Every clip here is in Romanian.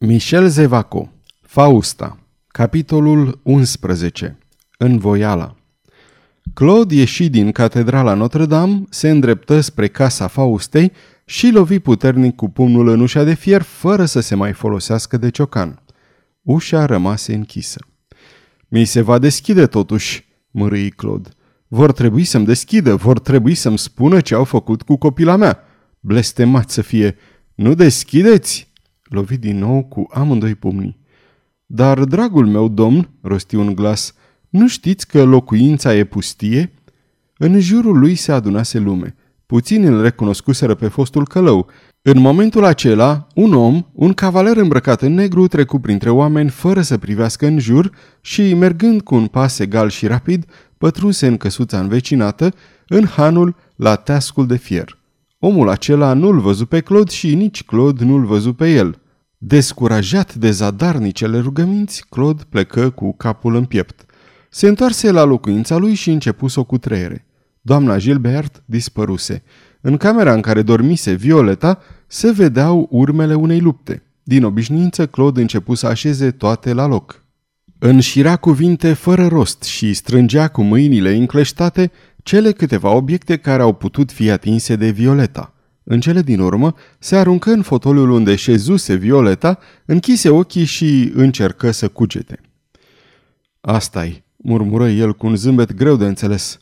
Michel Zevaco Fausta Capitolul 11 Învoiala Claude ieși din catedrala Notre-Dame, se îndreptă spre casa Faustei și lovi puternic cu pumnul în ușa de fier, fără să se mai folosească de ciocan. Ușa rămase închisă. Mi se va deschide totuși, mărâi Claude. Vor trebui să-mi deschidă, vor trebui să-mi spună ce au făcut cu copila mea. Blestemat să fie. Nu deschideți? Lovi din nou cu amândoi pumnii. Dar, dragul meu domn, rosti un glas, nu știți că locuința e pustie? În jurul lui se adunase lume. Puțini îl recunoscuseră pe fostul călău. În momentul acela, un om, un cavaler îmbrăcat în negru, trecu printre oameni fără să privească în jur și, mergând cu un pas egal și rapid, pătrunse în căsuța învecinată, în hanul la teascul de fier. Omul acela nu-l văzu pe Claude și nici Claude nu-l văzu pe el. Descurajat de zadarnicele rugăminți, Claude plecă cu capul în piept. Se întoarse la locuința lui și începu să o cutreiere. Doamna Gilbert dispăruse. În camera în care dormise Violeta se vedeau urmele unei lupte. Din obișnuință, Claude începu să așeze toate la loc. Înșira cuvinte fără rost și strângea cu mâinile încleștate cele câteva obiecte care au putut fi atinse de Violeta. În cele din urmă, se aruncă în fotoliul unde șezuse Violeta, închise ochii și încercă să cugete. Asta-i, murmură el cu un zâmbet greu de înțeles.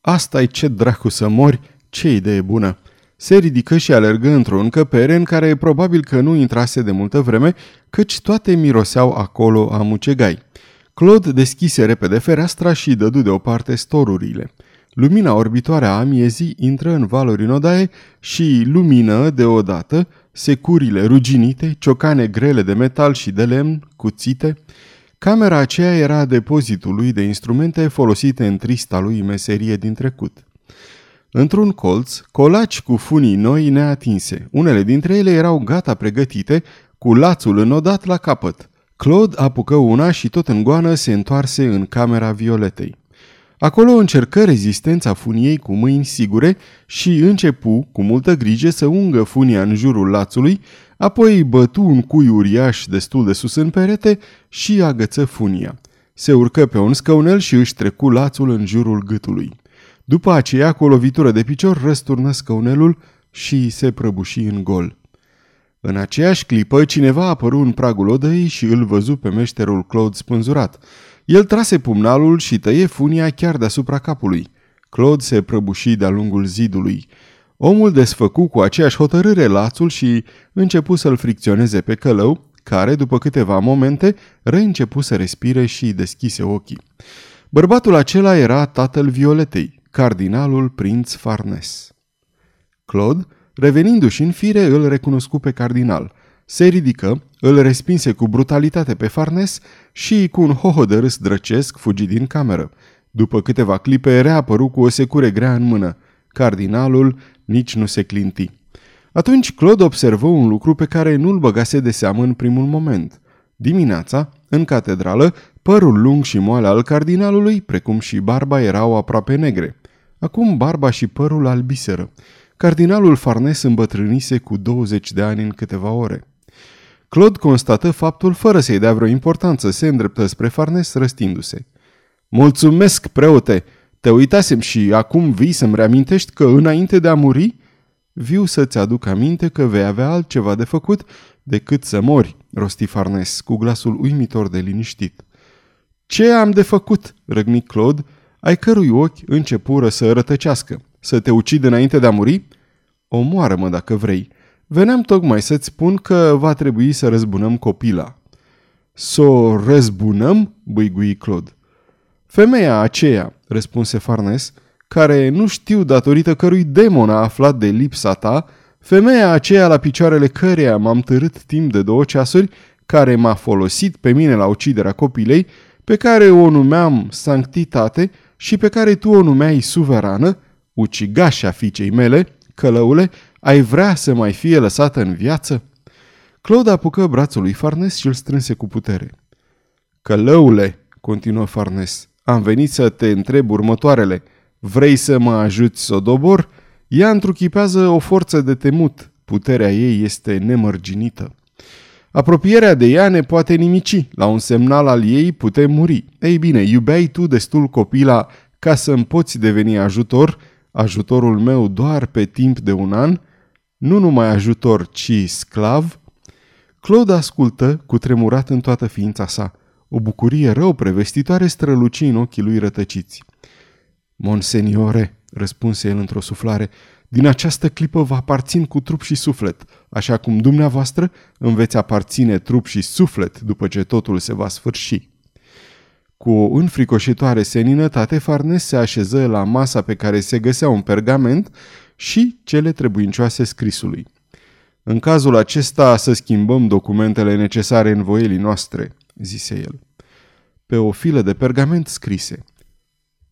Asta-i ce dracu să mori, ce idee bună! Se ridică și alergă într-o încăpere în care probabil că nu intrase de multă vreme, căci toate miroseau acolo a mucegai. Claude deschise repede fereastra și dădu deoparte storurile. Lumina orbitoare a amiezii intră în valuri în odaie și lumină deodată securile ruginite, ciocane grele de metal și de lemn, cuțite. Camera aceea era depozitul lui de instrumente folosite în trista lui meserie din trecut. Într-un colț, colaci cu funii noi neatinse. Unele dintre ele erau gata pregătite, cu lațul înodat la capăt. Claude apucă una și tot în goană se întoarse în camera Violetei. Acolo încercă rezistența funiei cu mâini sigure și începu, cu multă grijă, să ungă funia în jurul lațului, apoi bătu un cui uriaș destul de sus în perete și agăță funia. Se urcă pe un scăunel și își trecu lațul în jurul gâtului. După aceea, cu o lovitură de picior, răsturnă scăunelul și se prăbuși în gol. În aceeași clipă, cineva apăru în pragul odăii și îl văzu pe meșterul Claude spânzurat. El trase pumnalul și tăie funia chiar deasupra capului. Claude se prăbuși de-a lungul zidului. Omul desfăcu cu aceeași hotărâre lațul și începu să-l fricționeze pe călău, care, după câteva momente, reîncepu să respire și deschise ochii. Bărbatul acela era tatăl Violetei, cardinalul prinț Farnes. Claude, revenindu-și în fire, îl recunoscu pe cardinal – se ridică, îl respinse cu brutalitate pe Farnes și, cu un hoho de râs drăcesc, fugi din cameră. După câteva clipe, reapăru cu o secure grea în mână. Cardinalul nici nu se clinti. Atunci Claude observă un lucru pe care nu-l băgase de seamă în primul moment. Dimineața, în catedrală, părul lung și moale al cardinalului, precum și barba, erau aproape negre. Acum barba și părul albiseră. Cardinalul Farnes îmbătrânise cu 20 de ani în câteva ore. Claude constată faptul fără să-i dea vreo importanță, se îndreptă spre Farnes răstindu-se. Mulțumesc, preote! Te uitasem și acum vii să-mi reamintești că înainte de a muri, viu să-ți aduc aminte că vei avea altceva de făcut decât să mori, rosti Farnes cu glasul uimitor de liniștit. Ce am de făcut? răgni Claude, ai cărui ochi începură să rătăcească. Să te ucid înainte de a muri? Omoară-mă dacă vrei. Veneam tocmai să-ți spun că va trebui să răzbunăm copila. Să o răzbunăm? băigui Claude. Femeia aceea, răspunse Farnes, care nu știu datorită cărui demon a aflat de lipsa ta, femeia aceea la picioarele căreia m-am târât timp de două ceasuri, care m-a folosit pe mine la uciderea copilei, pe care o numeam sanctitate și pe care tu o numeai suverană, ucigașa fiicei mele, călăule, ai vrea să mai fie lăsată în viață? Claude apucă brațul lui Farnes și îl strânse cu putere. Călăule, continuă Farnes, am venit să te întreb următoarele. Vrei să mă ajuți să o dobor? Ea întruchipează o forță de temut. Puterea ei este nemărginită. Apropierea de ea ne poate nimici, la un semnal al ei putem muri. Ei bine, iubeai tu destul copila ca să îmi poți deveni ajutor, ajutorul meu doar pe timp de un an, nu numai ajutor, ci sclav? Claude ascultă, cu tremurat în toată ființa sa. O bucurie rău prevestitoare străluci în ochii lui rătăciți. Monseniore, răspunse el într-o suflare, din această clipă vă aparțin cu trup și suflet, așa cum dumneavoastră îmi veți aparține trup și suflet după ce totul se va sfârși. Cu o înfricoșitoare seninătate, Farnes se așeză la masa pe care se găsea un pergament și cele trebuincioase scrisului. În cazul acesta să schimbăm documentele necesare în voielii noastre, zise el. Pe o filă de pergament scrise.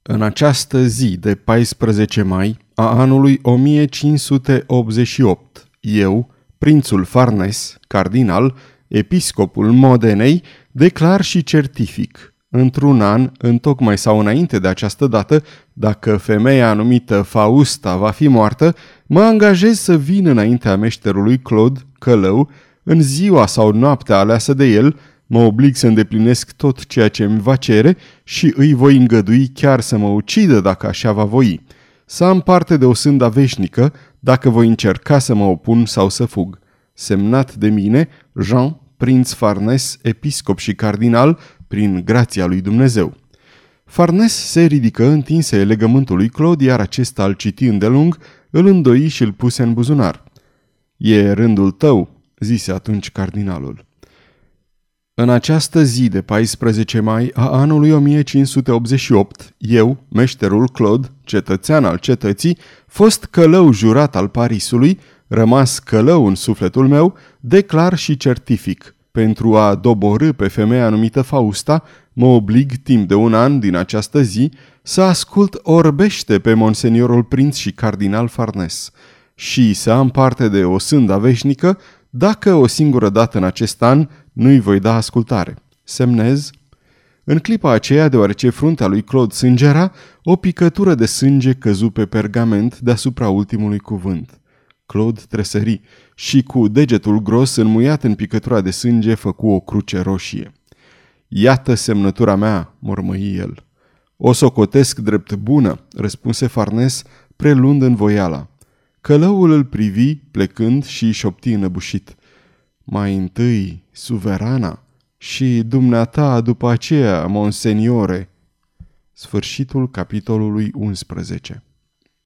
În această zi de 14 mai a anului 1588, eu, prințul Farnes, cardinal, episcopul Modenei, declar și certific într-un an, întocmai sau înainte de această dată, dacă femeia numită Fausta va fi moartă, mă angajez să vin înaintea meșterului Claude, călău, în ziua sau noaptea aleasă de el, mă oblig să îndeplinesc tot ceea ce îmi va cere și îi voi îngădui chiar să mă ucidă dacă așa va voi. Să am parte de o sânda veșnică dacă voi încerca să mă opun sau să fug. Semnat de mine, Jean, prinț Farnes, episcop și cardinal, prin grația lui Dumnezeu. Farnes se ridică, întinse legământul lui Claude, iar acesta îl citi îndelung, îl îndoi și îl puse în buzunar. E rândul tău, zise atunci cardinalul. În această zi de 14 mai a anului 1588, eu, meșterul Claude, cetățean al cetății, fost călău jurat al Parisului, rămas călău în sufletul meu, declar și certific – pentru a doborâ pe femeia numită Fausta, mă oblig timp de un an din această zi să ascult orbește pe monseniorul prinț și cardinal Farnes și să am parte de o sânda veșnică dacă o singură dată în acest an nu-i voi da ascultare. Semnez în clipa aceea, deoarece fruntea lui Claude sângera, o picătură de sânge căzu pe pergament deasupra ultimului cuvânt. Claude tresări și cu degetul gros înmuiat în picătura de sânge făcu o cruce roșie. Iată semnătura mea, mormăi el. O socotesc drept bună, răspunse Farnes, prelund în voiala. Călăul îl privi, plecând și șopti înăbușit. Mai întâi, suverana, și dumneata după aceea, monseniore. Sfârșitul capitolului 11